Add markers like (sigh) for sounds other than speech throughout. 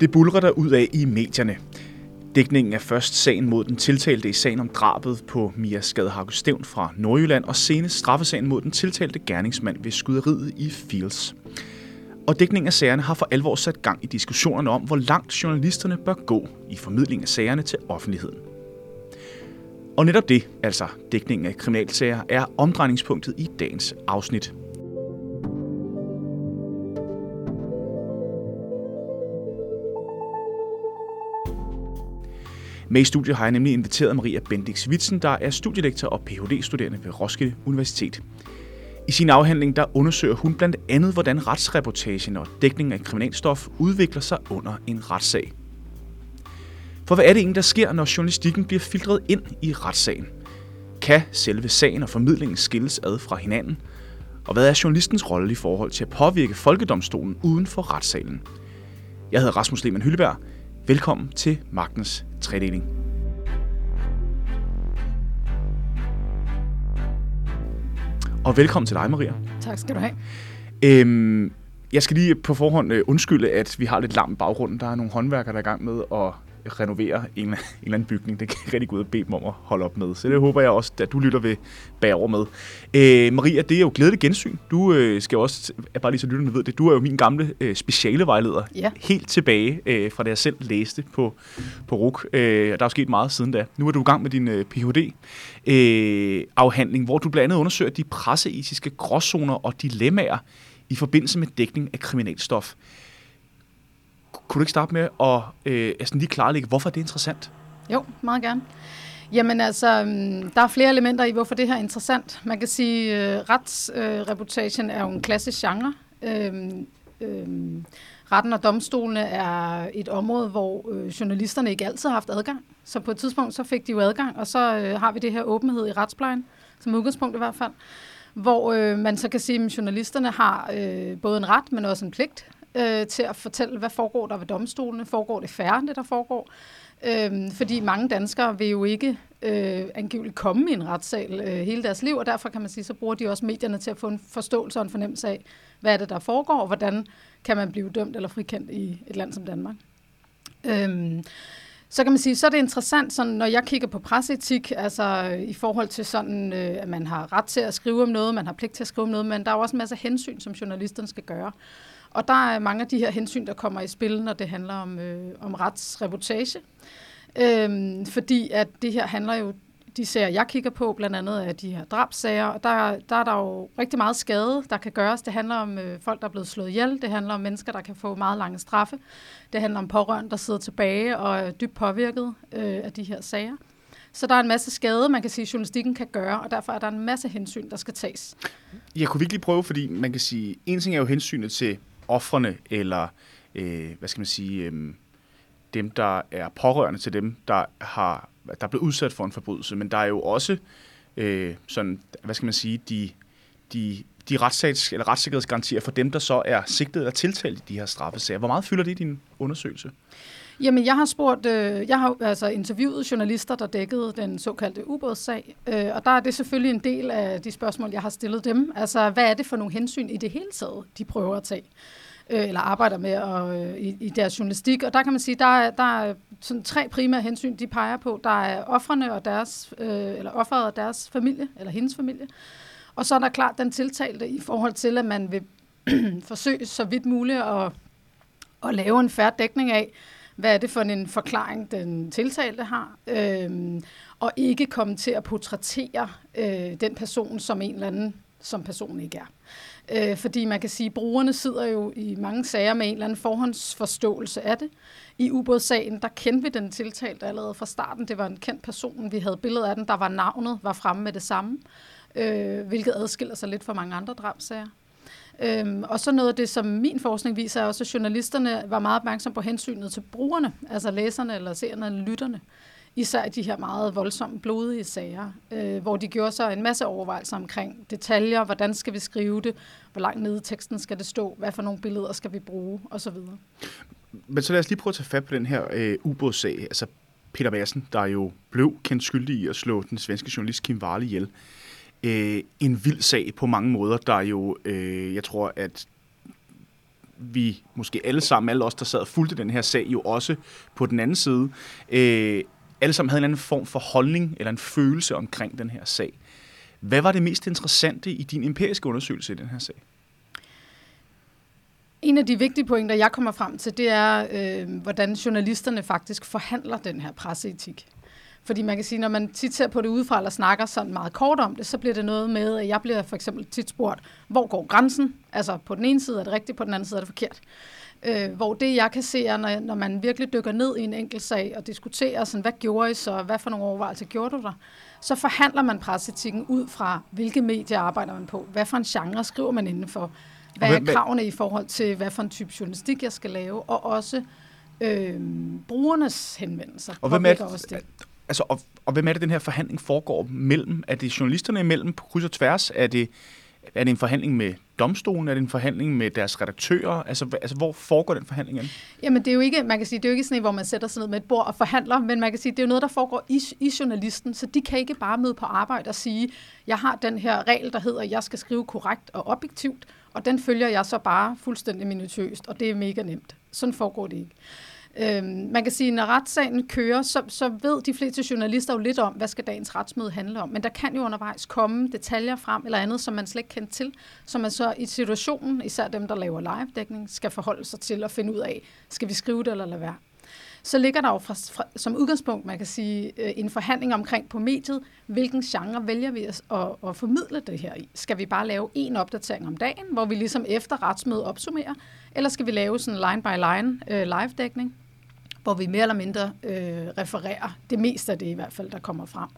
Det bulrer der ud af i medierne. Dækningen er først sagen mod den tiltalte i sagen om drabet på Mia Skadehauke Stævn fra Nordjylland, og senest straffesagen mod den tiltalte gerningsmand ved skyderiet i Fields. Og dækningen af sagerne har for alvor sat gang i diskussionerne om, hvor langt journalisterne bør gå i formidling af sagerne til offentligheden. Og netop det, altså dækningen af kriminalsager, er omdrejningspunktet i dagens afsnit. Med i studiet har jeg nemlig inviteret Maria Bendix Witsen, der er studielektor og Ph.D.-studerende ved Roskilde Universitet. I sin afhandling der undersøger hun blandt andet, hvordan retsreportagen og dækningen af kriminalstof udvikler sig under en retssag. For hvad er det egentlig, der sker, når journalistikken bliver filtreret ind i retssagen? Kan selve sagen og formidlingen skilles ad fra hinanden? Og hvad er journalistens rolle i forhold til at påvirke folkedomstolen uden for retssalen? Jeg hedder Rasmus Lehmann Hylleberg. Velkommen til Magtens Tredeling. Og velkommen til dig, Maria. Tak skal du have. Øhm, jeg skal lige på forhånd øh, undskylde, at vi har lidt lam baggrund. Der er nogle håndværkere, der er i gang med at renovere en, (laughs) en eller anden bygning. Det kan jeg rigtig gå ud og bede dem om at holde op med. Så det håber jeg også, at du lytter ved bag over med. Øh, Maria, det er jo glædeligt gensyn. Du øh, skal også, jeg bare lige så lytterne ved det, du er jo min gamle øh, specialevejleder. Ja. Helt tilbage øh, fra det, jeg selv læste på, på RUK. Øh, der er jo sket meget siden da. Nu er du i gang med din øh, Ph.D.-afhandling, øh, hvor du blandt andet undersøger de presseetiske gråzoner og dilemmaer i forbindelse med dækning af kriminalstof. Kunne du ikke starte med at øh, altså lige klarlægge, hvorfor det er interessant? Jo, meget gerne. Jamen altså, øhm, der er flere elementer i, hvorfor det her er interessant. Man kan sige, at øh, retsreportagen øh, er jo en klassisk genre. Øhm, øhm, retten og domstolene er et område, hvor øh, journalisterne ikke altid har haft adgang. Så på et tidspunkt, så fik de jo adgang, og så øh, har vi det her åbenhed i retsplejen, som udgangspunkt i hvert fald, hvor øh, man så kan sige, at journalisterne har øh, både en ret, men også en pligt øh, til at fortælle, hvad foregår der ved domstolene. Foregår det færre end det, der foregår? Øhm, fordi mange danskere vil jo ikke øh, angiveligt komme i en retssal øh, hele deres liv, og derfor kan man sige, så bruger de også medierne til at få en forståelse og en fornemmelse af, hvad er det, der foregår, og hvordan kan man blive dømt eller frikendt i et land som Danmark. Øhm, så kan man sige, så er det interessant, sådan, når jeg kigger på presseetik, altså øh, i forhold til sådan, øh, at man har ret til at skrive om noget, man har pligt til at skrive om noget, men der er jo også en masse hensyn, som journalisterne skal gøre. Og der er mange af de her hensyn, der kommer i spil, når det handler om, øh, om retsreportage. Øhm, fordi at det her handler jo, de sager, jeg kigger på, blandt andet af de her drabsager, og der, der er der jo rigtig meget skade, der kan gøres. Det handler om øh, folk, der er blevet slået ihjel. Det handler om mennesker, der kan få meget lange straffe. Det handler om pårørende, der sidder tilbage og er dybt påvirket øh, af de her sager. Så der er en masse skade, man kan sige, journalistikken kan gøre, og derfor er der en masse hensyn, der skal tages. Jeg kunne virkelig prøve, fordi man kan sige, en ting er jo hensynet til offrene, eller øh, hvad skal man sige, øh, dem, der er pårørende til dem, der har der er blevet udsat for en forbrydelse, men der er jo også øh, sådan, hvad skal man sige, de, de, de retssags, eller retssikkerhedsgarantier for dem, der så er sigtet eller tiltalt i de her straffesager. Hvor meget fylder det i din undersøgelse? Jamen, jeg har spurgt, øh, jeg har altså interviewet journalister, der dækkede den såkaldte ubådssag, øh, og der er det selvfølgelig en del af de spørgsmål, jeg har stillet dem. Altså, hvad er det for nogle hensyn i det hele taget, de prøver at tage? øh, eller arbejder med og, øh, i, i deres journalistik. Og der kan man sige, der er, der er sådan tre primære hensyn, de peger på. Der er offrene og deres, øh, eller offeret og deres familie, eller hendes familie. Og så er der klart den tiltalte i forhold til, at man vil (clears throat) forsøge så vidt muligt at, at lave en færre dækning af, hvad er det for en forklaring, den tiltalte har, øh, og ikke komme til at portrættere øh, den person som en eller anden, som personen ikke er. Øh, fordi man kan sige, at brugerne sidder jo i mange sager med en eller anden forhåndsforståelse af det. I ubådssagen, der kendte vi den tiltalte allerede fra starten. Det var en kendt person, vi havde billeder af den, der var navnet, var fremme med det samme, øh, hvilket adskiller sig lidt fra mange andre drabsager. Øhm, og så noget af det, som min forskning viser, er også, at journalisterne var meget opmærksomme på hensynet til brugerne, altså læserne eller seerne eller lytterne. Især de her meget voldsomme, blodige sager, øh, hvor de gjorde sig en masse overvejelser omkring detaljer, hvordan skal vi skrive det, hvor langt nede i teksten skal det stå, hvad for nogle billeder skal vi bruge, osv. Men så lad os lige prøve at tage fat på den her øh, ubådssag. Altså Peter Madsen, der jo blev kendt skyldig i at slå den svenske journalist Kim Varle ihjel øh, Øh, en vild sag på mange måder, der jo, øh, jeg tror, at vi måske alle sammen, alle os, der sad og fulgte den her sag, jo også på den anden side, øh, alle sammen havde en anden form for holdning eller en følelse omkring den her sag. Hvad var det mest interessante i din empiriske undersøgelse i den her sag? En af de vigtige pointer, jeg kommer frem til, det er, øh, hvordan journalisterne faktisk forhandler den her presseetik. Fordi man kan sige, når man tit ser på det udefra, eller snakker sådan meget kort om det, så bliver det noget med, at jeg bliver for eksempel tit spurgt, hvor går grænsen? Altså på den ene side er det rigtigt, på den anden side er det forkert. Øh, hvor det, jeg kan se, er, når, når man virkelig dykker ned i en enkelt sag og diskuterer, sådan, hvad gjorde I så, hvad for nogle overvejelser gjorde du der, så forhandler man presseetikken ud fra, hvilke medier arbejder man på, hvad for en genre skriver man indenfor, hvad er kravene i forhold til, hvad for en type journalistik jeg skal lave, og også øh, brugernes henvendelser. Og hvem er det, også det. Altså, og, og hvem er det, den her forhandling foregår mellem? Er det journalisterne imellem på kryds og tværs? Er det, er det en forhandling med domstolen? Er det en forhandling med deres redaktører? Altså, altså hvor foregår den forhandling? Jamen, det er jo ikke, man kan sige, det er jo ikke sådan hvor man sætter sig ned med et bord og forhandler, men man kan sige, det er jo noget, der foregår i, i journalisten, så de kan ikke bare møde på arbejde og sige, jeg har den her regel, der hedder, jeg skal skrive korrekt og objektivt, og den følger jeg så bare fuldstændig minutiøst, og det er mega nemt. Sådan foregår det ikke. Øhm, man kan sige, at når retssagen kører, så, så ved de fleste journalister jo lidt om, hvad skal dagens retsmøde handle om. Men der kan jo undervejs komme detaljer frem eller andet, som man slet ikke kendte til, som man så i situationen, især dem, der laver live-dækning, skal forholde sig til og finde ud af, skal vi skrive det eller lade være så ligger der jo fra, fra, som udgangspunkt, man kan sige, øh, en forhandling omkring på mediet, hvilken genre vælger vi at, at, at formidle det her i. Skal vi bare lave en opdatering om dagen, hvor vi ligesom efter retsmødet opsummerer, eller skal vi lave sådan line by line øh, live-dækning, hvor vi mere eller mindre øh, refererer det meste af det i hvert fald, der kommer frem.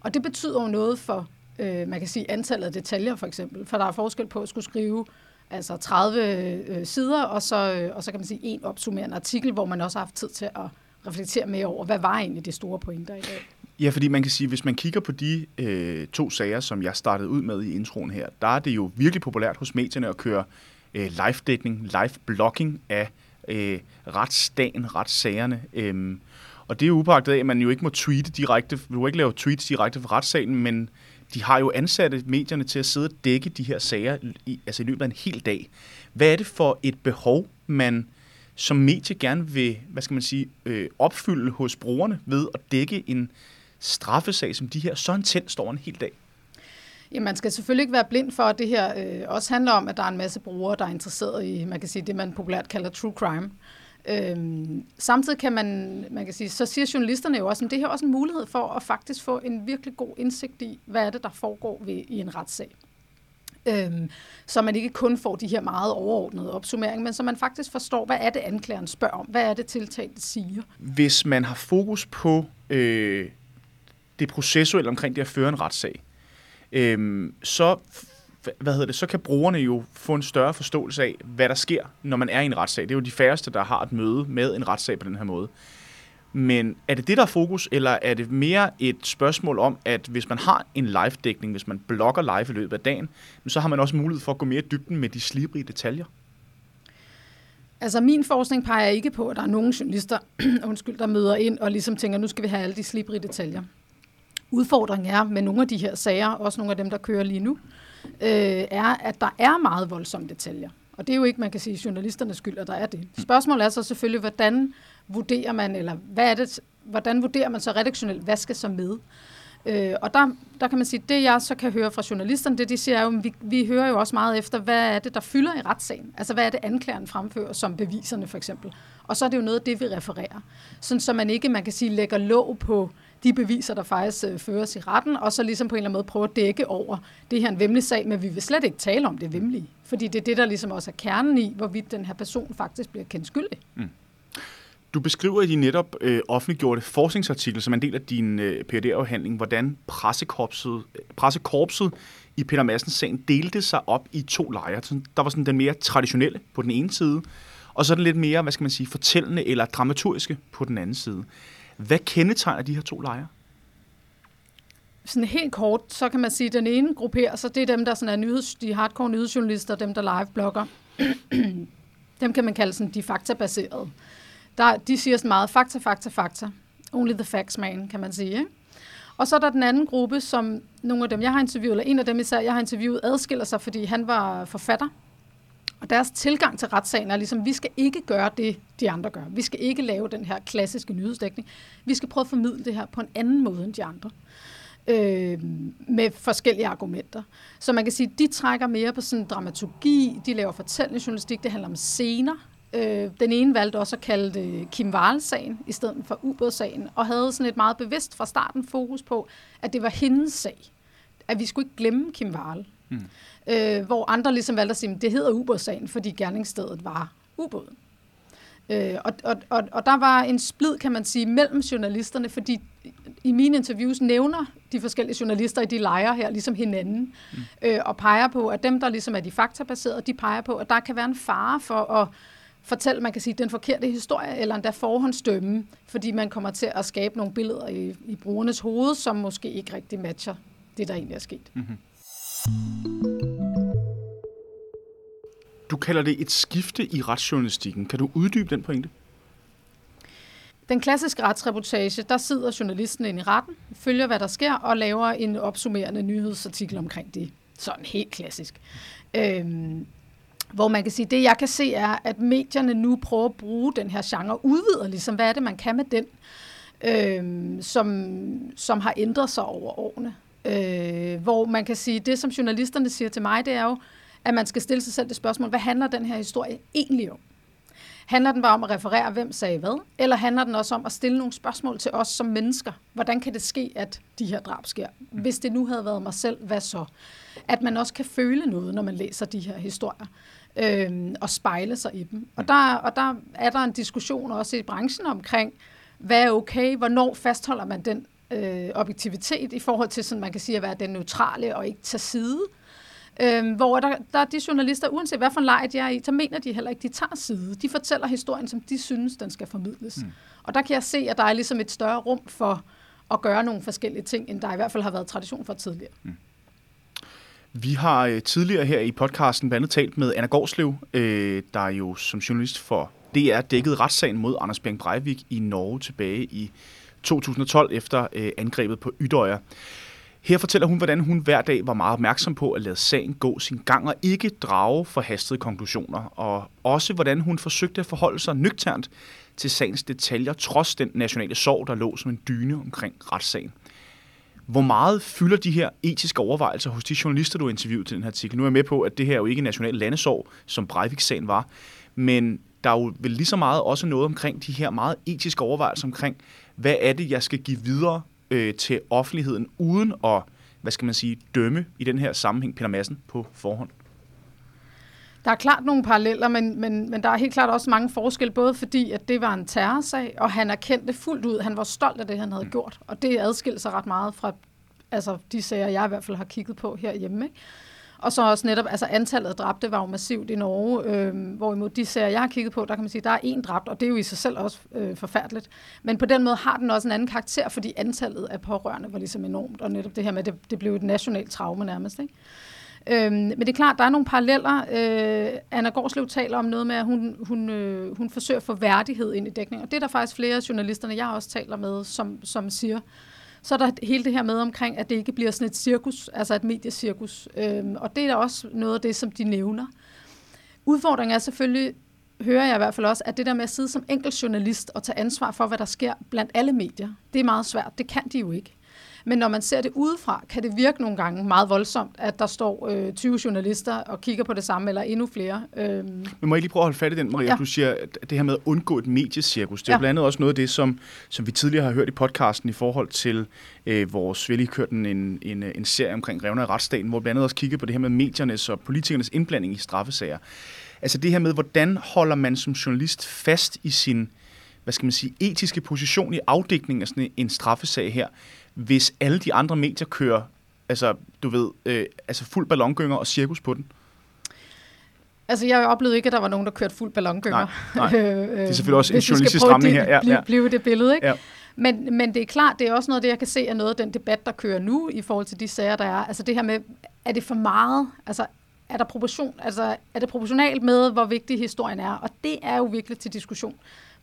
Og det betyder jo noget for, øh, man kan sige, antallet af detaljer for eksempel, for der er forskel på at skulle skrive altså 30 øh, sider, og så, øh, og så kan man sige en opsummerende artikel, hvor man også har haft tid til at reflektere mere over, hvad var egentlig de store pointer i dag. Ja, fordi man kan sige, hvis man kigger på de øh, to sager, som jeg startede ud med i introen her, der er det jo virkelig populært hos medierne at køre øh, live-dækning, live-blogging af øh, retsdagen, retssagerne. Øh, og det er upagtet af, at man jo ikke må tweete direkte, du må ikke lave tweets direkte fra retssagen, men de har jo ansatte medierne til at sidde og dække de her sager i, altså i løbet af en hel dag. Hvad er det for et behov, man som medie gerne vil, hvad skal man sige, øh, opfylde hos brugerne ved at dække en straffesag som de her, så intens står en hel dag? Ja, man skal selvfølgelig ikke være blind for, at det her øh, også handler om, at der er en masse brugere, der er interesseret i, man kan sige, det man populært kalder true crime. Øhm, samtidig kan man, man kan sige, så siger journalisterne jo også, at det her er også en mulighed for at faktisk få en virkelig god indsigt i, hvad er det, der foregår ved, i en retssag. Øhm, så man ikke kun får de her meget overordnede opsummeringer, men så man faktisk forstår, hvad er det, anklageren spørger om? Hvad er det, tiltalte siger? Hvis man har fokus på øh, det processuelle omkring det at føre en retssag, øhm, så hvad hedder det, så kan brugerne jo få en større forståelse af, hvad der sker, når man er i en retssag. Det er jo de færreste, der har et møde med en retssag på den her måde. Men er det det, der er fokus, eller er det mere et spørgsmål om, at hvis man har en live-dækning, hvis man blogger live i løbet af dagen, så har man også mulighed for at gå mere i dybden med de slibrige detaljer? Altså min forskning peger ikke på, at der er nogen journalister, (clears throat) undskyld, der møder ind og ligesom tænker, nu skal vi have alle de slibrige detaljer. Udfordringen er med nogle af de her sager, også nogle af dem, der kører lige nu, øh, er, at der er meget voldsomme detaljer. Og det er jo ikke, man kan sige, journalisternes skyld, at der er det. Spørgsmålet er så selvfølgelig, hvordan vurderer man, eller hvad er det, hvordan vurderer man så redaktionelt, hvad skal så med? Øh, og der, der kan man sige, det jeg så kan høre fra journalisterne, det de siger er jo, vi, vi hører jo også meget efter, hvad er det, der fylder i retssagen? Altså hvad er det, anklageren fremfører som beviserne for eksempel? Og så er det jo noget af det, vi refererer. Sådan så man ikke, man kan sige, lægger låg på de beviser, der faktisk øh, føres i retten, og så ligesom på en eller anden måde prøve at dække over det her en vemmelig sag, men vi vil slet ikke tale om det vemmelige. Fordi det er det, der ligesom også er kernen i, hvorvidt den her person faktisk bliver kendt skyldig. Mm. Du beskriver i din netop øh, offentliggjorte forskningsartikel, som en del af din øh, phd afhandling hvordan pressekorpset, øh, pressekorpset i Peter Madsens sagen delte sig op i to lejre. Der var sådan den mere traditionelle på den ene side, og så den lidt mere, hvad skal man sige, fortællende eller dramaturgiske på den anden side. Hvad kendetegner de her to lejre? Sådan helt kort, så kan man sige, at den ene grupperer, så det er dem, der sådan er nyheds, de hardcore nyhedsjournalister, dem, der live-blogger. (clears throat) dem kan man kalde sådan de faktabaserede. Der, de siger sådan meget fakta, fakta, fakta. Only the facts man, kan man sige. Ikke? Og så er der den anden gruppe, som nogle af dem, jeg har interviewet, eller en af dem især, jeg har interviewet, adskiller sig, fordi han var forfatter. Og deres tilgang til retssagen er ligesom, vi skal ikke gøre det, de andre gør. Vi skal ikke lave den her klassiske nyhedsdækning. Vi skal prøve at formidle det her på en anden måde end de andre. Øh, med forskellige argumenter. Så man kan sige, de trækker mere på sådan dramaturgi, de laver fortællende journalistik, det handler om scener. Øh, den ene valgte også at kalde det Kim Wahl-sagen i stedet for ubådssagen, og havde sådan et meget bevidst fra starten fokus på, at det var hendes sag. At vi skulle ikke glemme Kim Wahl. Mm. Øh, hvor andre ligesom valgte at sige, at det hedder ubådssagen, fordi gerningsstedet var ubåden. Øh, og, og, og, og der var en splid, kan man sige, mellem journalisterne, fordi i mine interviews nævner de forskellige journalister i de lejre her ligesom hinanden, mm. øh, og peger på, at dem, der ligesom er de faktabaserede, de peger på, at der kan være en fare for at fortælle, man kan sige, den forkerte historie, eller endda forhåndsdømme, fordi man kommer til at skabe nogle billeder i, i brugernes hoved, som måske ikke rigtig matcher det, der egentlig er sket. Mm-hmm. Kalder det et skifte i retsjournalistikken. Kan du uddybe den pointe? Den klassiske retsreportage, der sidder journalisten ind i retten, følger, hvad der sker, og laver en opsummerende nyhedsartikel omkring det. Sådan helt klassisk. Øhm, hvor man kan sige, det jeg kan se er, at medierne nu prøver at bruge den her genre, udvider ligesom, hvad er det, man kan med den, øhm, som, som har ændret sig over årene. Øh, hvor man kan sige, det som journalisterne siger til mig, det er jo, at man skal stille sig selv det spørgsmål, hvad handler den her historie egentlig om? Handler den bare om at referere, hvem sagde hvad? Eller handler den også om at stille nogle spørgsmål til os som mennesker? Hvordan kan det ske, at de her drab sker? Hvis det nu havde været mig selv, hvad så? At man også kan føle noget, når man læser de her historier øh, og spejle sig i dem. Og der, og der er der en diskussion også i branchen omkring, hvad er okay, hvornår fastholder man den øh, objektivitet i forhold til, sådan man kan sige, at være den neutrale og ikke tage side. Øh, hvor der, der er de journalister, uanset hvad for en leg de er i, så mener de heller ikke, de tager side. De fortæller historien, som de synes, den skal formidles. Mm. Og der kan jeg se, at der er ligesom et større rum for at gøre nogle forskellige ting, end der i hvert fald har været tradition for tidligere. Mm. Vi har øh, tidligere her i podcasten blandt andet talt med Anna Gårdslev, øh, der jo som journalist for DR dækkede retssagen mod Anders Bjerg Breivik i Norge tilbage i 2012 efter øh, angrebet på Ydøjer. Her fortæller hun, hvordan hun hver dag var meget opmærksom på at lade sagen gå sin gang og ikke drage forhastede konklusioner, og også hvordan hun forsøgte at forholde sig nøgternt til sagens detaljer, trods den nationale sorg, der lå som en dyne omkring retssagen. Hvor meget fylder de her etiske overvejelser hos de journalister, du interviewede til den her artikel? Nu er jeg med på, at det her er jo ikke national landesorg, som Breivik-sagen var, men der er jo vel lige så meget også noget omkring de her meget etiske overvejelser omkring, hvad er det, jeg skal give videre øh, til offentligheden, uden at, hvad skal man sige, dømme i den her sammenhæng Peter Madsen på forhånd? Der er klart nogle paralleller, men, men, men der er helt klart også mange forskelle, både fordi, at det var en terrorsag, og han erkendte fuldt ud, han var stolt af det, han havde mm. gjort. Og det adskilte sig ret meget fra altså, de sager, jeg i hvert fald har kigget på herhjemme. Ikke? Og så også netop, altså antallet af dræbte var jo massivt i Norge, øh, hvorimod de serier, jeg har kigget på, der kan man sige, der er én dræbt, og det er jo i sig selv også øh, forfærdeligt. Men på den måde har den også en anden karakter, fordi antallet af pårørende var ligesom enormt, og netop det her med, det, det blev et nationalt traume nærmest. Ikke? Øhm, men det er klart, der er nogle paralleller. Øh, Anna Gårdslev taler om noget med, at hun, hun, øh, hun forsøger at få værdighed ind i dækningen. Og det er der faktisk flere af journalisterne, jeg også taler med, som, som siger. Så er der hele det her med omkring, at det ikke bliver sådan et cirkus, altså et mediecirkus. Øhm, og det er også noget af det, som de nævner. Udfordringen er selvfølgelig, hører jeg i hvert fald også, at det der med at sidde som enkelt journalist og tage ansvar for, hvad der sker blandt alle medier, det er meget svært. Det kan de jo ikke. Men når man ser det udefra, kan det virke nogle gange meget voldsomt, at der står øh, 20 journalister og kigger på det samme, eller endnu flere. Øhm. Men må jeg lige prøve at holde fat i den, Maria? Ja. Du siger, at det her med at undgå et mediecirkus, det er ja. blandt andet også noget af det, som, som vi tidligere har hørt i podcasten i forhold til øh, vores, vi har lige kørt en, en, en, en serie omkring revner i retsstaten, hvor blandt andet også kigger på det her med mediernes og politikernes indblanding i straffesager. Altså det her med, hvordan holder man som journalist fast i sin hvad skal man sige, etiske position i afdækningen af sådan en straffesag her, hvis alle de andre medier kører, altså, du ved, øh, altså fuld ballongynger og cirkus på den? Altså, jeg oplevede ikke, at der var nogen, der kørte fuld ballongynger. Nej, nej. (laughs) det er selvfølgelig også en journalistisk stramning her. Ja, ja. Blive det billede, ikke? Ja. Men, men det er klart, det er også noget af det, jeg kan se, er noget af den debat, der kører nu i forhold til de sager, der er. Altså det her med, er det for meget? Altså, er der proportion, altså, er det proportionalt med, hvor vigtig historien er? Og det er jo virkelig til diskussion.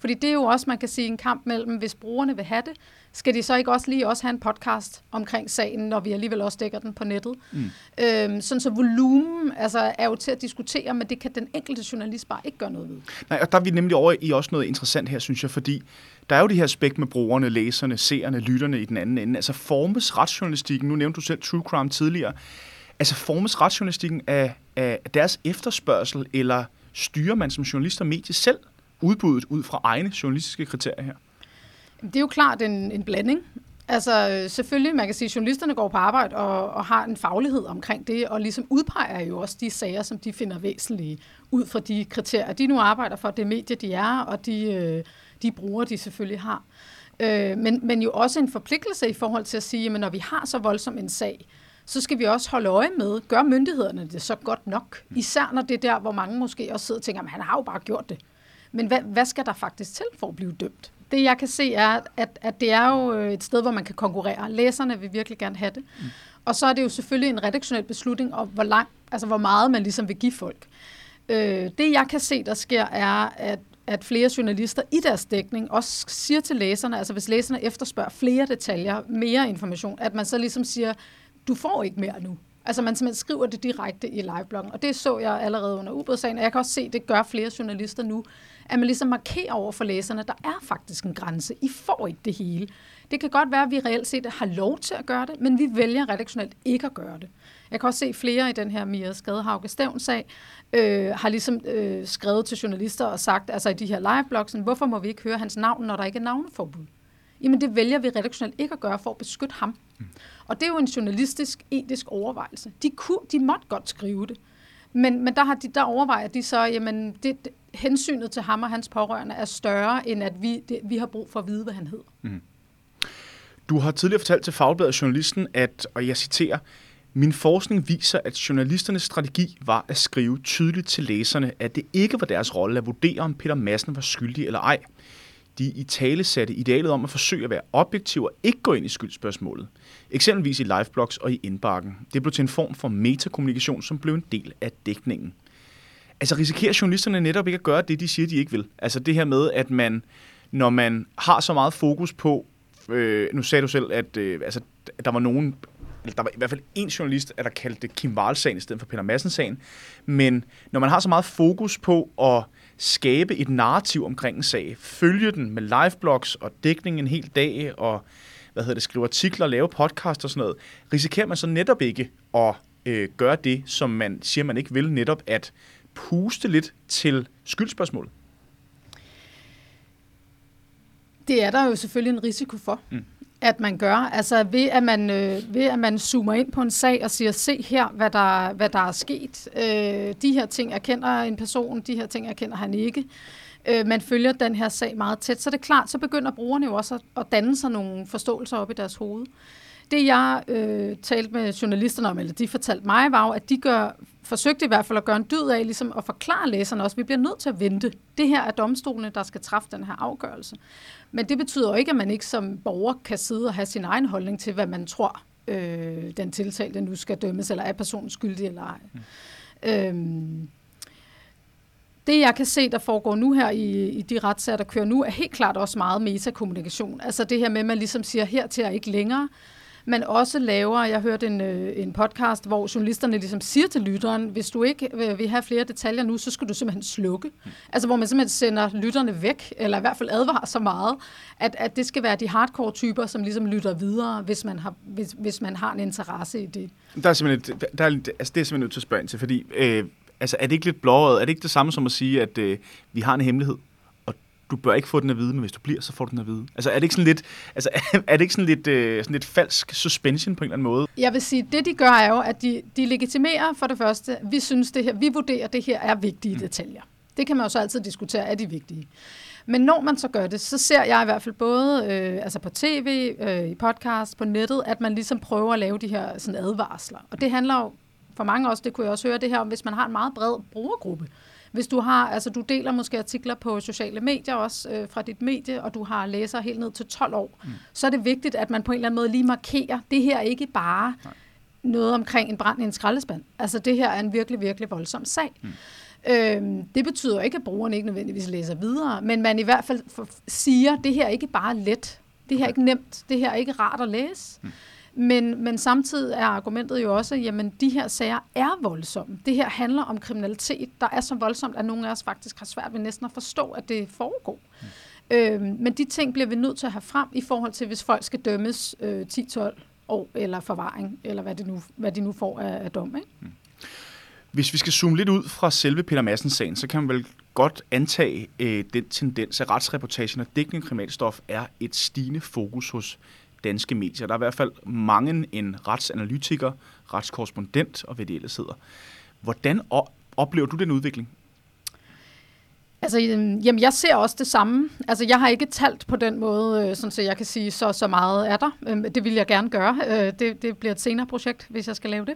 Fordi det er jo også, man kan sige, en kamp mellem, hvis brugerne vil have det, skal de så ikke også lige også have en podcast omkring sagen, når vi alligevel også dækker den på nettet? Mm. Øhm, sådan så volumen altså, er jo til at diskutere, men det kan den enkelte journalist bare ikke gøre noget ved. Nej, og der er vi nemlig over i også noget interessant her, synes jeg, fordi der er jo det her aspekt med brugerne, læserne, seerne, lytterne i den anden ende. Altså formes retsjournalistikken, nu nævnte du selv True Crime tidligere, altså formes retsjournalistikken af, af deres efterspørgsel, eller styrer man som journalist og medie selv udbuddet ud fra egne journalistiske kriterier her? Det er jo klart en, en blanding. Altså selvfølgelig, man kan sige, at journalisterne går på arbejde og, og har en faglighed omkring det, og ligesom udpeger jo også de sager, som de finder væsentlige, ud fra de kriterier, de nu arbejder for, det medie, de er, og de, øh, de brugere, de selvfølgelig har. Øh, men, men jo også en forpligtelse i forhold til at sige, at når vi har så voldsom en sag, så skal vi også holde øje med, gør myndighederne det så godt nok? Især når det er der, hvor mange måske også sidder og tænker, at han har jo bare gjort det. Men hvad, hvad skal der faktisk til for at blive dømt? Det jeg kan se er, at, at det er jo et sted, hvor man kan konkurrere. Læserne vil virkelig gerne have det. Mm. Og så er det jo selvfølgelig en redaktionel beslutning om, hvor, lang, altså hvor meget man ligesom vil give folk. Øh, det jeg kan se, der sker, er, at, at flere journalister i deres dækning også siger til læserne, altså hvis læserne efterspørger flere detaljer, mere information, at man så ligesom siger, du får ikke mere nu. Altså man simpelthen skriver det direkte i livebloggen, og det så jeg allerede under ubådssagen, og jeg kan også se, at det gør flere journalister nu, at man ligesom markerer over for læserne, der er faktisk en grænse. I får ikke det hele. Det kan godt være, at vi reelt set har lov til at gøre det, men vi vælger redaktionelt ikke at gøre det. Jeg kan også se flere i den her Mia Skadehauke Stævn-sag, øh, har ligesom øh, skrevet til journalister og sagt, altså i de her liveblogs, hvorfor må vi ikke høre hans navn, når der ikke er navneforbud? Jamen det vælger vi redaktionelt ikke at gøre for at beskytte ham. Mm. Og det er jo en journalistisk, etisk overvejelse. De, kunne, de måtte godt skrive det. Men, men der, har de, der overvejer de så, jamen det, det, hensynet til ham og hans pårørende er større, end at vi, det, vi har brug for at vide, hvad han hedder. Mm. Du har tidligere fortalt til Fagbladet Journalisten, at, og jeg citerer, min forskning viser, at journalisternes strategi var at skrive tydeligt til læserne, at det ikke var deres rolle at vurdere, om Peter Madsen var skyldig eller ej. De i tale satte idealet om at forsøge at være objektiv og ikke gå ind i skyldspørgsmålet. Eksempelvis i liveblogs og i indbakken. Det blev til en form for metakommunikation, som blev en del af dækningen. Altså risikerer journalisterne netop ikke at gøre det, de siger, de ikke vil? Altså det her med, at man, når man har så meget fokus på, øh, nu sagde du selv, at øh, altså, der var nogen, eller der var i hvert fald en journalist, der kaldte det Kim Wahl-sagen i stedet for Peter Madsen-sagen, men når man har så meget fokus på at skabe et narrativ omkring en sag, følge den med liveblogs og dækning en hel dag, og hvad hedder det, skrive artikler, lave podcast og sådan noget, risikerer man så netop ikke at øh, gøre det, som man siger, man ikke vil, netop at puste lidt til skyldspørgsmålet? Det er der jo selvfølgelig en risiko for. Mm at man gør. Altså ved at man, øh, ved at man zoomer ind på en sag og siger, se her, hvad der, hvad der er sket. Øh, de her ting erkender en person, de her ting erkender han ikke. Øh, man følger den her sag meget tæt, så det er klart, så begynder brugerne jo også at, at danne sig nogle forståelser op i deres hoved. Det jeg øh, talte med journalisterne om, eller de fortalte mig, var jo, at de gør, forsøgte i hvert fald at gøre en dyd af ligesom at forklare læserne også, at vi bliver nødt til at vente. Det her er domstolene, der skal træffe den her afgørelse. Men det betyder jo ikke, at man ikke som borger kan sidde og have sin egen holdning til, hvad man tror, øh, den tiltalte nu skal dømmes, eller er personen skyldig eller ej. Mm. Øhm, det, jeg kan se, der foregår nu her i, i de retssager, der kører nu, er helt klart også meget metakommunikation. Altså det her med, at man ligesom siger, her til er ikke længere men også laver, jeg hørte en, øh, en podcast, hvor journalisterne ligesom siger til lytteren, hvis du ikke øh, vil have flere detaljer nu, så skal du simpelthen slukke. Mm. Altså hvor man simpelthen sender lytterne væk, eller i hvert fald advarer så meget, at, at det skal være de hardcore typer, som ligesom lytter videre, hvis man har, hvis, hvis man har en interesse i det. Der er simpelthen, der er, altså det er simpelthen nødt til at spørge ind til, fordi øh, altså, er det ikke lidt blåret? Er det ikke det samme som at sige, at øh, vi har en hemmelighed? Du bør ikke få den at vide, men hvis du bliver, så får du den at vide. Altså er det ikke sådan lidt, altså, (laughs) er det ikke sådan lidt, øh, sådan lidt falsk suspension på en eller anden måde? Jeg vil sige, det de gør er jo, at de, de legitimerer for det første, vi synes det her, vi vurderer, at det her er vigtige mm. detaljer. Det kan man jo så altid diskutere, er de vigtige. Men når man så gør det, så ser jeg i hvert fald både øh, altså på tv, øh, i podcast, på nettet, at man ligesom prøver at lave de her sådan advarsler. Og det handler jo for mange også, det kunne jeg også høre det her om, hvis man har en meget bred brugergruppe. Hvis du har, altså du deler måske artikler på sociale medier også øh, fra dit medie, og du har læser helt ned til 12 år, mm. så er det vigtigt, at man på en eller anden måde lige markerer, det her er ikke bare Nej. noget omkring en brand i en skraldespand. Altså det her er en virkelig, virkelig voldsom sag. Mm. Øhm, det betyder ikke, at brugerne ikke nødvendigvis læser videre, men man i hvert fald siger, det her er ikke bare let. Det her er ikke nemt. Det her er ikke rart at læse. Mm. Men, men samtidig er argumentet jo også, at de her sager er voldsomme. Det her handler om kriminalitet, der er så voldsomt, at nogle af os faktisk har svært ved næsten at forstå, at det foregår. Mm. Øhm, men de ting bliver vi nødt til at have frem i forhold til, hvis folk skal dømmes øh, 10-12 år eller forvaring, eller hvad, det nu, hvad de nu får af, af dom. Ikke? Mm. Hvis vi skal zoome lidt ud fra selve Peter Madsens sagen, så kan man vel godt antage øh, den tendens, at retsreportagen og dækning af kriminalstof er et stigende fokus hos danske medier. Der er i hvert fald mange en retsanalytiker, retskorrespondent og hvad det ellers hedder. Hvordan oplever du den udvikling? Altså, øhm, jamen, jeg ser også det samme. Altså, jeg har ikke talt på den måde, øh, sådan så jeg kan sige, så så meget er der. Øhm, det vil jeg gerne gøre. Øh, det, det bliver et senere projekt, hvis jeg skal lave det.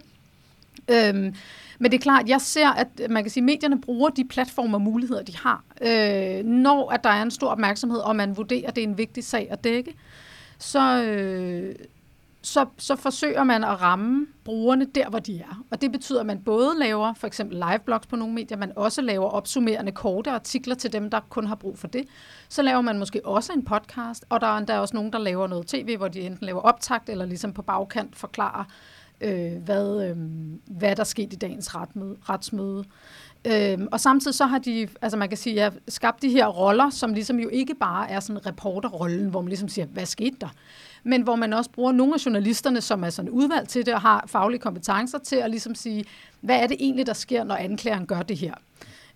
Øhm, men det er klart, jeg ser, at øh, man kan sige, at medierne bruger de platformer og muligheder, de har. Øh, når at der er en stor opmærksomhed, og man vurderer, at det er en vigtig sag at dække, så, øh, så, så forsøger man at ramme brugerne der, hvor de er. Og det betyder, at man både laver for eksempel liveblogs på nogle medier, man også laver opsummerende korte artikler til dem, der kun har brug for det. Så laver man måske også en podcast, og der er endda også nogen, der laver noget tv, hvor de enten laver optakt eller ligesom på bagkant forklarer, øh, hvad, øh, hvad der skete i dagens retmøde, retsmøde. Øhm, og samtidig så har de, altså man kan sige, ja, skabt de her roller, som ligesom jo ikke bare er sådan reporterrollen, hvor man ligesom siger, hvad skete der? Men hvor man også bruger nogle af journalisterne, som er sådan udvalgt til det og har faglige kompetencer til at ligesom sige, hvad er det egentlig, der sker, når anklageren gør det her?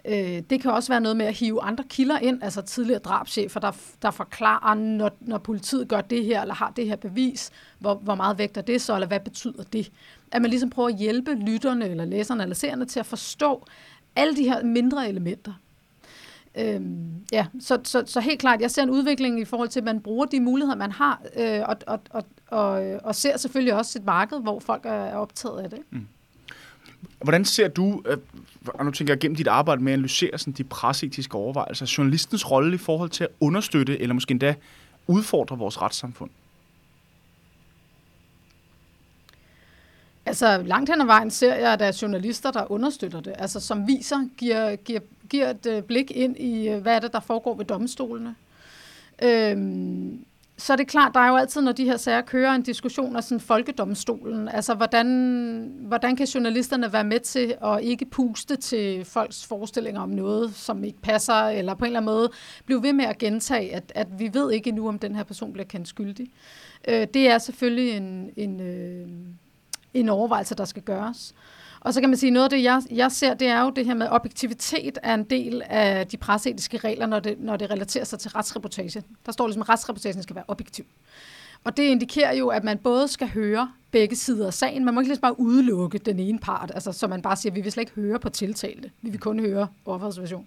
Øh, det kan også være noget med at hive andre kilder ind, altså tidligere drabschefer, der, der forklarer, når, når politiet gør det her, eller har det her bevis, hvor, hvor meget vægter det så, eller hvad betyder det? At man ligesom prøver at hjælpe lytterne, eller læserne, eller seerne til at forstå, alle de her mindre elementer. Øhm, ja, så, så, så helt klart, jeg ser en udvikling i forhold til, at man bruger de muligheder, man har, øh, og, og, og, og, og ser selvfølgelig også et marked, hvor folk er optaget af det. Mm. Hvordan ser du, øh, og nu tænker jeg gennem dit arbejde med at analysere sådan de presseetiske overvejelser, journalistens rolle i forhold til at understøtte, eller måske endda udfordre vores retssamfund? Altså langt hen ad vejen ser jeg, at der er journalister, der understøtter det, altså som viser, giver, giver, giver et øh, blik ind i, øh, hvad er det, der foregår ved domstolene. Øhm, så er det klart, der er jo altid, når de her sager kører, en diskussion af sådan folkedomstolen. Altså, hvordan, hvordan kan journalisterne være med til at ikke puste til folks forestillinger om noget, som ikke passer, eller på en eller anden måde blive ved med at gentage, at, at vi ved ikke endnu, om den her person bliver kendt skyldig. Øh, det er selvfølgelig en, en, øh, en overvejelse, der skal gøres. Og så kan man sige, noget af det, jeg, jeg ser, det er jo det her med, objektivitet er en del af de presseetiske regler, når det, når det relaterer sig til retsreportage. Der står ligesom, at retsreportagen skal være objektiv. Og det indikerer jo, at man både skal høre begge sider af sagen. Man må ikke ligesom bare udelukke den ene part, altså, så man bare siger, at vi vil slet ikke høre på tiltalte. Vi vil kun høre offerets version.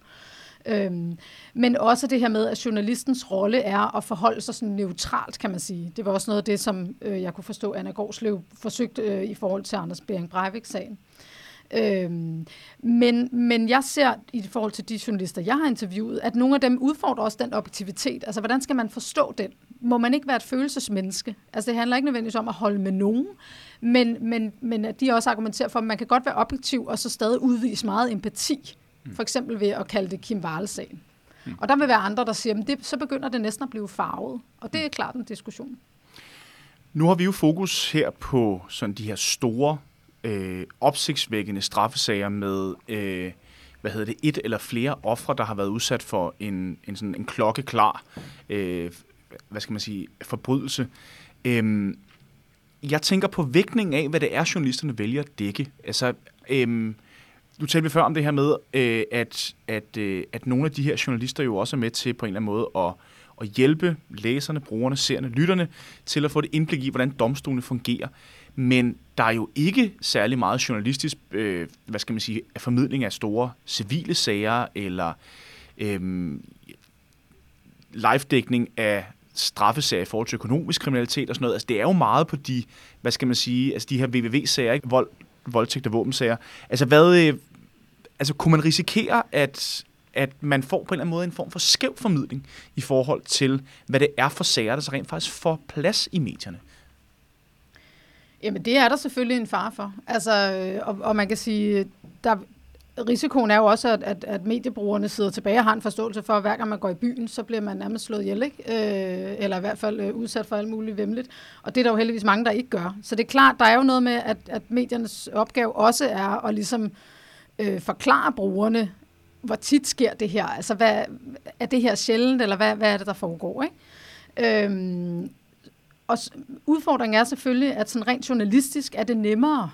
Øhm, men også det her med, at journalistens rolle er at forholde sig sådan neutralt, kan man sige. Det var også noget af det, som øh, jeg kunne forstå, Anna Gårdslev forsøgte øh, i forhold til Anders Bering Breivik-sagen. Øhm, men, men jeg ser i forhold til de journalister, jeg har interviewet, at nogle af dem udfordrer også den objektivitet. Altså, hvordan skal man forstå den? Må man ikke være et følelsesmenneske? Altså, det handler ikke nødvendigvis om at holde med nogen, men, men, men at de også argumenterer for, at man kan godt være objektiv og så stadig udvise meget empati for eksempel ved at kalde det Kim Wahl-sagen. Mm. Og der vil være andre, der siger, at det, så begynder det næsten at blive farvet. Og det er klart en diskussion. Nu har vi jo fokus her på sådan de her store, øh, opsigtsvækkende straffesager med, øh, hvad hedder det, et eller flere ofre, der har været udsat for en, en, sådan en klokkeklar, øh, hvad skal man sige, forbrydelse. Øh, jeg tænker på vægtningen af, hvad det er, journalisterne vælger at dække. Altså, øh, nu talte vi før om det her med, øh, at, at, øh, at nogle af de her journalister jo også er med til på en eller anden måde at, at hjælpe læserne, brugerne, seerne, lytterne til at få det indblik i, hvordan domstolene fungerer. Men der er jo ikke særlig meget journalistisk, øh, hvad skal man sige, formidling af store civile sager, eller øh, live-dækning af straffesager i forhold til økonomisk kriminalitet og sådan noget. Altså, det er jo meget på de, hvad skal man sige, altså de her VVV-sager, ikke? Vold, voldtægt og våbensager. Altså, hvad, øh, altså, kunne man risikere, at, at man får på en eller anden måde en form for skæv formidling i forhold til, hvad det er for sager, der så rent faktisk får plads i medierne? Jamen, det er der selvfølgelig en far for. Altså, øh, og, og man kan sige, der, risikoen er jo også, at, at, at mediebrugerne sidder tilbage og har en forståelse for, at hver gang man går i byen, så bliver man nærmest slået ihjel, ikke? Øh, eller i hvert fald øh, udsat for alt muligt vemmeligt. Og det er der jo heldigvis mange, der ikke gør. Så det er klart, der er jo noget med, at, at mediernes opgave også er at ligesom øh, forklare brugerne, hvor tit sker det her? Altså, hvad, er det her sjældent, eller hvad, hvad er det, der foregår? Ikke? Øhm, og udfordringen er selvfølgelig, at sådan rent journalistisk er det nemmere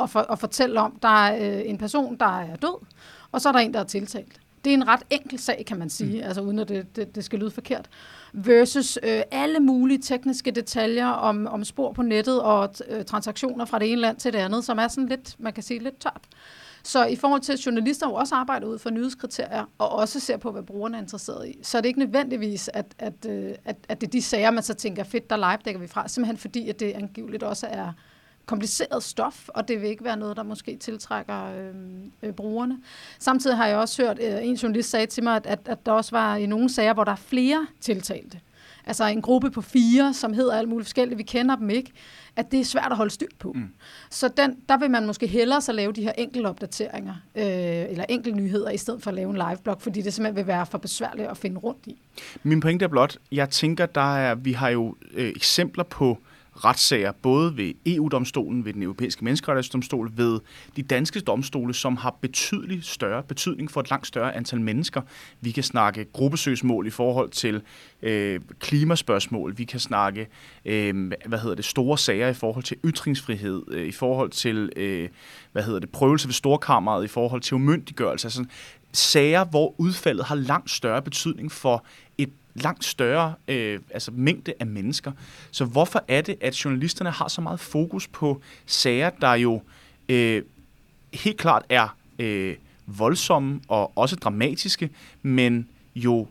at, for, at fortælle om, der er øh, en person, der er død, og så er der en, der er tiltalt. Det er en ret enkel sag, kan man sige, mm. altså uden at det, det, det skal lyde forkert. Versus øh, alle mulige tekniske detaljer om, om spor på nettet og øh, transaktioner fra det ene land til det andet, som er sådan lidt, man kan sige, lidt tørt. Så i forhold til, at journalister jo også arbejder ud for nyhedskriterier, og også ser på, hvad brugerne er interesseret i, så er det ikke nødvendigvis, at, at, øh, at, at det er de sager, man så tænker, fedt, der live dækker vi fra, simpelthen fordi, at det angiveligt også er kompliceret stof, og det vil ikke være noget, der måske tiltrækker øh, øh, brugerne. Samtidig har jeg også hørt, øh, en journalist sagde til mig, at, at, at der også var i nogle sager, hvor der er flere tiltalte. Altså en gruppe på fire, som hedder alt muligt forskelligt, vi kender dem ikke, at det er svært at holde styr på. Mm. Så den, der vil man måske hellere så lave de her enkelte opdateringer, øh, eller enkelte nyheder, i stedet for at lave en live-blog, fordi det simpelthen vil være for besværligt at finde rundt i. Min pointe er blot, jeg tænker, der er, vi har jo øh, eksempler på retssager, både ved EU-domstolen, ved den europæiske menneskerettighedsdomstol, ved de danske domstole, som har betydelig større betydning for et langt større antal mennesker. Vi kan snakke gruppesøgsmål i forhold til øh, klimaspørgsmål, vi kan snakke øh, hvad hedder det, store sager i forhold til ytringsfrihed, øh, i forhold til øh, hvad hedder det, prøvelse ved storkammeret, i forhold til umyndiggørelse. Altså, sager, hvor udfaldet har langt større betydning for et langt større øh, altså mængde af mennesker. Så hvorfor er det, at journalisterne har så meget fokus på sager, der jo øh, helt klart er øh, voldsomme og også dramatiske, men jo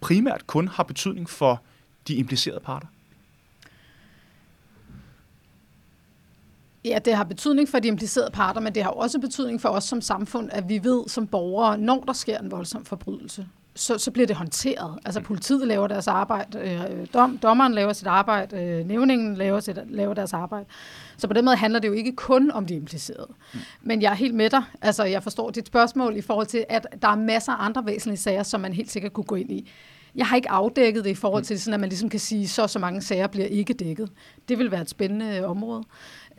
primært kun har betydning for de implicerede parter? Ja, det har betydning for de implicerede parter, men det har også betydning for os som samfund, at vi ved som borgere, når der sker en voldsom forbrydelse, så, så bliver det håndteret. Altså politiet laver deres arbejde, øh, dom, dommeren laver sit arbejde, øh, nævningen laver, sit, laver deres arbejde. Så på den måde handler det jo ikke kun om de implicerede. Mm. Men jeg er helt med dig. Altså, jeg forstår dit spørgsmål i forhold til, at der er masser af andre væsentlige sager, som man helt sikkert kunne gå ind i. Jeg har ikke afdækket det i forhold til, sådan at man ligesom kan sige, så så mange sager bliver ikke dækket. Det vil være et spændende øh, område.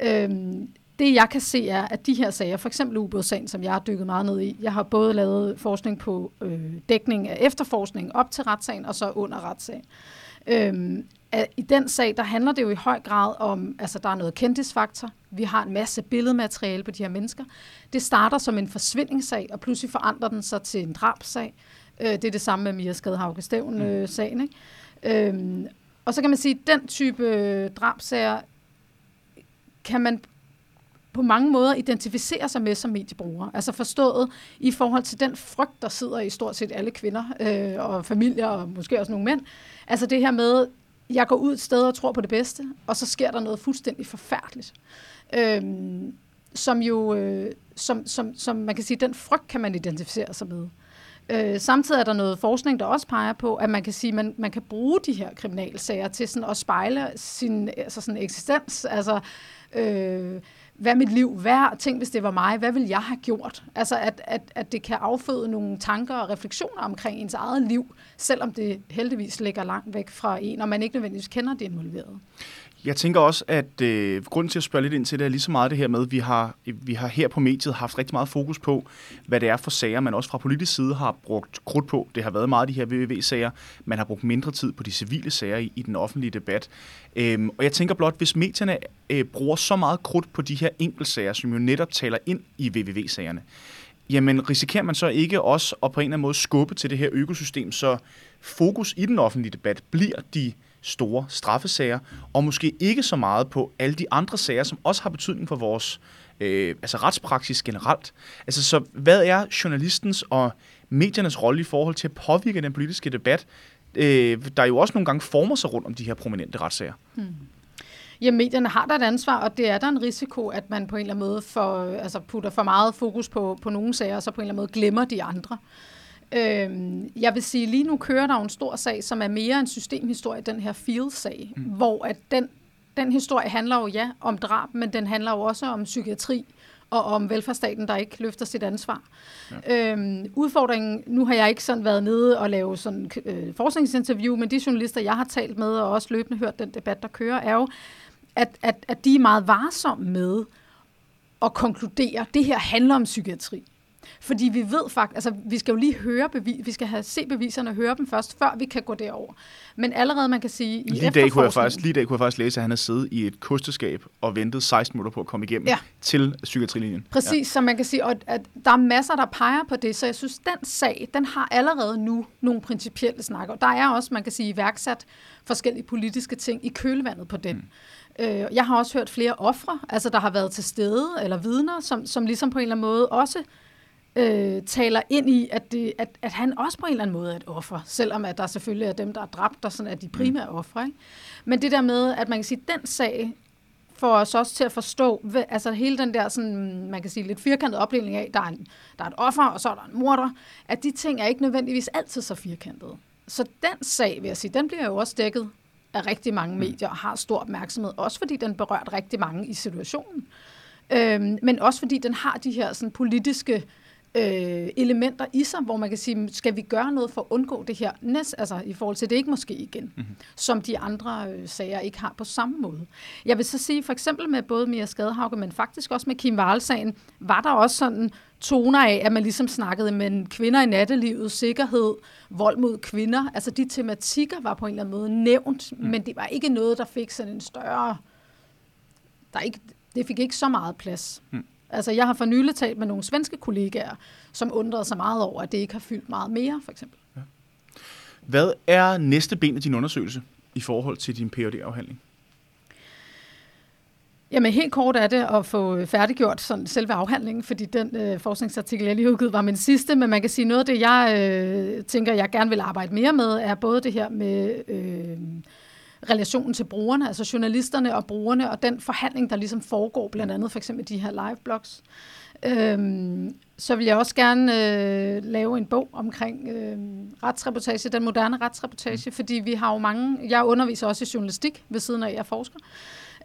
Øhm, det jeg kan se er, at de her sager, for eksempel ubådssagen, som jeg har dykket meget ned i, jeg har både lavet forskning på øh, dækning af efterforskning op til retssagen, og så under retssagen. Øhm, I den sag, der handler det jo i høj grad om, altså der er noget kendtisfaktor, vi har en masse billedmateriale på de her mennesker. Det starter som en forsvindingssag, og pludselig forandrer den sig til en drabsag. Øh, det er det samme med Mia Skadehauke Stævn-sagen. Mm. Ikke? Øhm, og så kan man sige, at den type drabsager kan man på mange måder identificerer sig med som mediebruger. Altså forstået i forhold til den frygt, der sidder i stort set alle kvinder øh, og familier, og måske også nogle mænd. Altså det her med, jeg går ud et sted og tror på det bedste, og så sker der noget fuldstændig forfærdeligt. Øh, som jo, øh, som, som, som man kan sige, den frygt kan man identificere sig med. Øh, samtidig er der noget forskning, der også peger på, at man kan sige, man, man kan bruge de her kriminalsager til sådan at spejle sin altså sådan eksistens. Altså, øh, hvad er mit liv værd? Tænk, hvis det var mig, hvad ville jeg have gjort? Altså, at, at, at det kan afføde nogle tanker og refleksioner omkring ens eget liv, selvom det heldigvis ligger langt væk fra en, og man ikke nødvendigvis kender det involverede. Jeg tænker også, at øh, grunden til at spørge lidt ind til det er lige så meget det her med, at vi har, vi har her på mediet haft rigtig meget fokus på, hvad det er for sager, man også fra politisk side har brugt krudt på. Det har været meget de her VVV-sager. Man har brugt mindre tid på de civile sager i, i den offentlige debat. Øhm, og jeg tænker blot, hvis medierne øh, bruger så meget krudt på de her enkeltsager, som jo netop taler ind i VVV-sagerne, jamen risikerer man så ikke også at på en eller anden måde skubbe til det her økosystem, så fokus i den offentlige debat bliver de store straffesager, og måske ikke så meget på alle de andre sager, som også har betydning for vores øh, altså retspraksis generelt. Altså, så hvad er journalistens og mediernes rolle i forhold til at påvirke den politiske debat, øh, der jo også nogle gange former sig rundt om de her prominente retssager? Hmm. Ja, medierne har da et ansvar, og det er der en risiko, at man på en eller anden måde for, altså putter for meget fokus på, på nogle sager, og så på en eller anden måde glemmer de andre. Øhm, jeg vil sige, lige nu kører der en stor sag, som er mere en systemhistorie, den her Field-sag, mm. hvor at den, den historie handler jo ja om drab, men den handler jo også om psykiatri og om velfærdsstaten, der ikke løfter sit ansvar. Ja. Øhm, udfordringen, nu har jeg ikke sådan været nede og lave sådan øh, forskningsinterview, men de journalister, jeg har talt med, og også løbende hørt den debat, der kører, er jo, at, at, at de er meget varsomme med at konkludere, at det her handler om psykiatri. Fordi vi ved faktisk, altså vi skal jo lige høre bevis, vi skal have se beviserne og høre dem først, før vi kan gå derover. Men allerede man kan sige, i lige dag kunne jeg faktisk, lige dag kunne jeg faktisk læse, at han havde siddet i et kosteskab og ventet 16 minutter på at komme igennem ja. til psykiatrilinjen. Præcis, ja. så man kan sige, at, at der er masser, der peger på det, så jeg synes, den sag, den har allerede nu nogle principielle snakker. Der er også, man kan sige, iværksat forskellige politiske ting i kølvandet på den. Mm. Øh, jeg har også hørt flere ofre, altså der har været til stede, eller vidner, som, som ligesom på en eller anden måde også øh, taler ind i, at, det, at, at han også på en eller anden måde er et offer, selvom at der selvfølgelig er dem, der er dræbt, der sådan er de primære mm. ofre. Ikke? Men det der med, at man kan sige, at den sag får os også til at forstå, hvad, altså hele den der, sådan, man kan sige, lidt firkantede opdeling af, der er, en, der er et offer, og så er der en morder, at de ting er ikke nødvendigvis altid så firkantede. Så den sag, vil jeg sige, den bliver jo også dækket af rigtig mange mm. medier og har stor opmærksomhed, også fordi den berørt rigtig mange i situationen. Øhm, men også fordi den har de her sådan, politiske øh, elementer i sig, hvor man kan sige, skal vi gøre noget for at undgå det her, næst, altså i forhold til det ikke måske igen, mm-hmm. som de andre øh, sager ikke har på samme måde. Jeg vil så sige, for eksempel med både Mia Skadehauke, men faktisk også med Kim Wahl-sagen, var der også sådan toner af, at man ligesom snakkede med kvinder i nattelivet, sikkerhed, vold mod kvinder. Altså de tematikker var på en eller anden måde nævnt, mm. men det var ikke noget, der fik sådan en større... Der ikke, det fik ikke så meget plads. Mm. Altså, jeg har for nylig talt med nogle svenske kollegaer, som undrede sig meget over, at det ikke har fyldt meget mere, for eksempel. Ja. Hvad er næste ben af din undersøgelse i forhold til din phd afhandling Jamen helt kort er det at få færdiggjort sådan selve afhandlingen, fordi den øh, forskningsartikel, jeg lige udgivet, var min sidste, men man kan sige noget af det, jeg øh, tænker, jeg gerne vil arbejde mere med, er både det her med øh, relationen til brugerne, altså journalisterne og brugerne, og den forhandling, der ligesom foregår, blandt andet for eksempel de her live-blogs. Øhm, så vil jeg også gerne øh, lave en bog omkring øh, retsreportage, den moderne retsreportage, fordi vi har jo mange, jeg underviser også i journalistik ved siden af, at jeg forsker,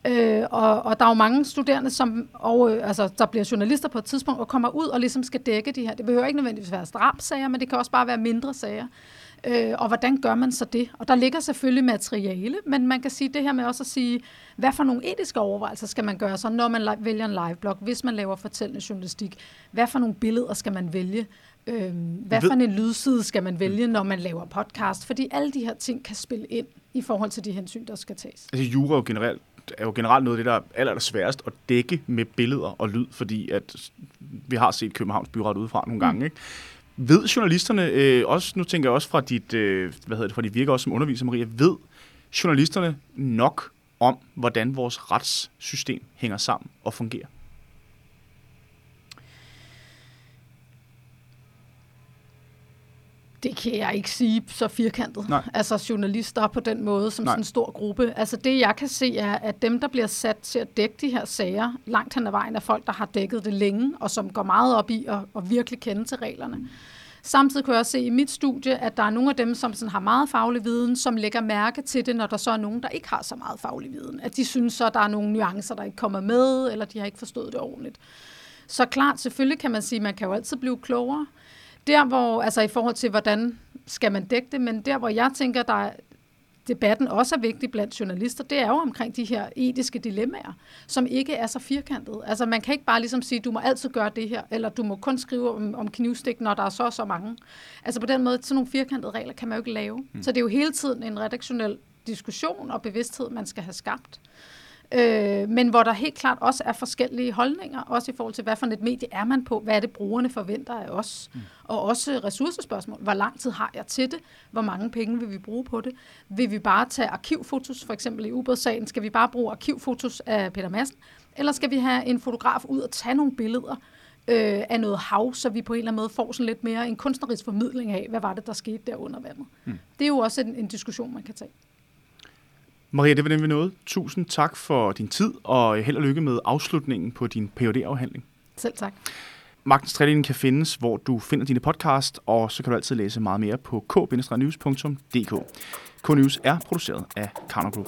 Øh, og, og der er jo mange studerende, som og, øh, altså, der bliver journalister på et tidspunkt og kommer ud og ligesom skal dække de her. Det behøver ikke nødvendigvis være drabsager, men det kan også bare være mindre sager. Øh, og hvordan gør man så det? Og der ligger selvfølgelig materiale, men man kan sige det her med også at sige, hvad for nogle etiske overvejelser skal man gøre så, når man vælger en liveblog, hvis man laver fortællende journalistik? Hvad for nogle billeder skal man vælge? Øh, hvad for en lydside skal man vælge, når man laver podcast? Fordi alle de her ting kan spille ind i forhold til de hensyn, der skal tages. Altså jura er jo generelt er jo generelt noget af det, der er aller, aller sværest at dække med billeder og lyd, fordi at vi har set Københavns Byret udefra nogle gange. Mm. Ikke? Ved journalisterne, øh, også, nu tænker jeg også fra dit, øh, hvad hedder det, fra dit virke også som underviser, Maria, ved journalisterne nok om, hvordan vores retssystem hænger sammen og fungerer? Det kan jeg ikke sige så firkantet. Nej. Altså journalister på den måde, som Nej. sådan en stor gruppe. Altså det, jeg kan se, er, at dem, der bliver sat til at dække de her sager, langt hen ad vejen er folk, der har dækket det længe, og som går meget op i at, at virkelig kende til reglerne. Samtidig kan jeg også se i mit studie, at der er nogle af dem, som sådan har meget faglig viden, som lægger mærke til det, når der så er nogen, der ikke har så meget faglig viden. At de synes så, at der er nogle nuancer, der ikke kommer med, eller de har ikke forstået det ordentligt. Så klart, selvfølgelig kan man sige, at man kan jo altid blive klogere. Der hvor, altså i forhold til, hvordan skal man dække det, men der hvor jeg tænker, der debatten også er vigtig blandt journalister, det er jo omkring de her etiske dilemmaer, som ikke er så firkantede. Altså man kan ikke bare ligesom sige, du må altid gøre det her, eller du må kun skrive om, om knivstik, når der er så så mange. Altså på den måde, sådan nogle firkantede regler kan man jo ikke lave. Mm. Så det er jo hele tiden en redaktionel diskussion og bevidsthed, man skal have skabt. Øh, men hvor der helt klart også er forskellige holdninger, også i forhold til, hvad for et medie er man på, hvad er det brugerne forventer af os, mm. og også ressourcespørgsmål. Hvor lang tid har jeg til det? Hvor mange penge vil vi bruge på det? Vil vi bare tage arkivfotos, for eksempel i ubådssagen, skal vi bare bruge arkivfotos af Peter Madsen, eller skal vi have en fotograf ud og tage nogle billeder øh, af noget hav, så vi på en eller anden måde får sådan lidt mere en kunstnerisk formidling af, hvad var det, der skete der under vandet. Mm. Det er jo også en, en diskussion, man kan tage. Maria, det var den, vi nåede. Tusind tak for din tid, og held og lykke med afslutningen på din phd afhandling Selv tak. Magtens Tredeling kan findes, hvor du finder dine podcast, og så kan du altid læse meget mere på k-news.dk. K-News er produceret af Karner Group.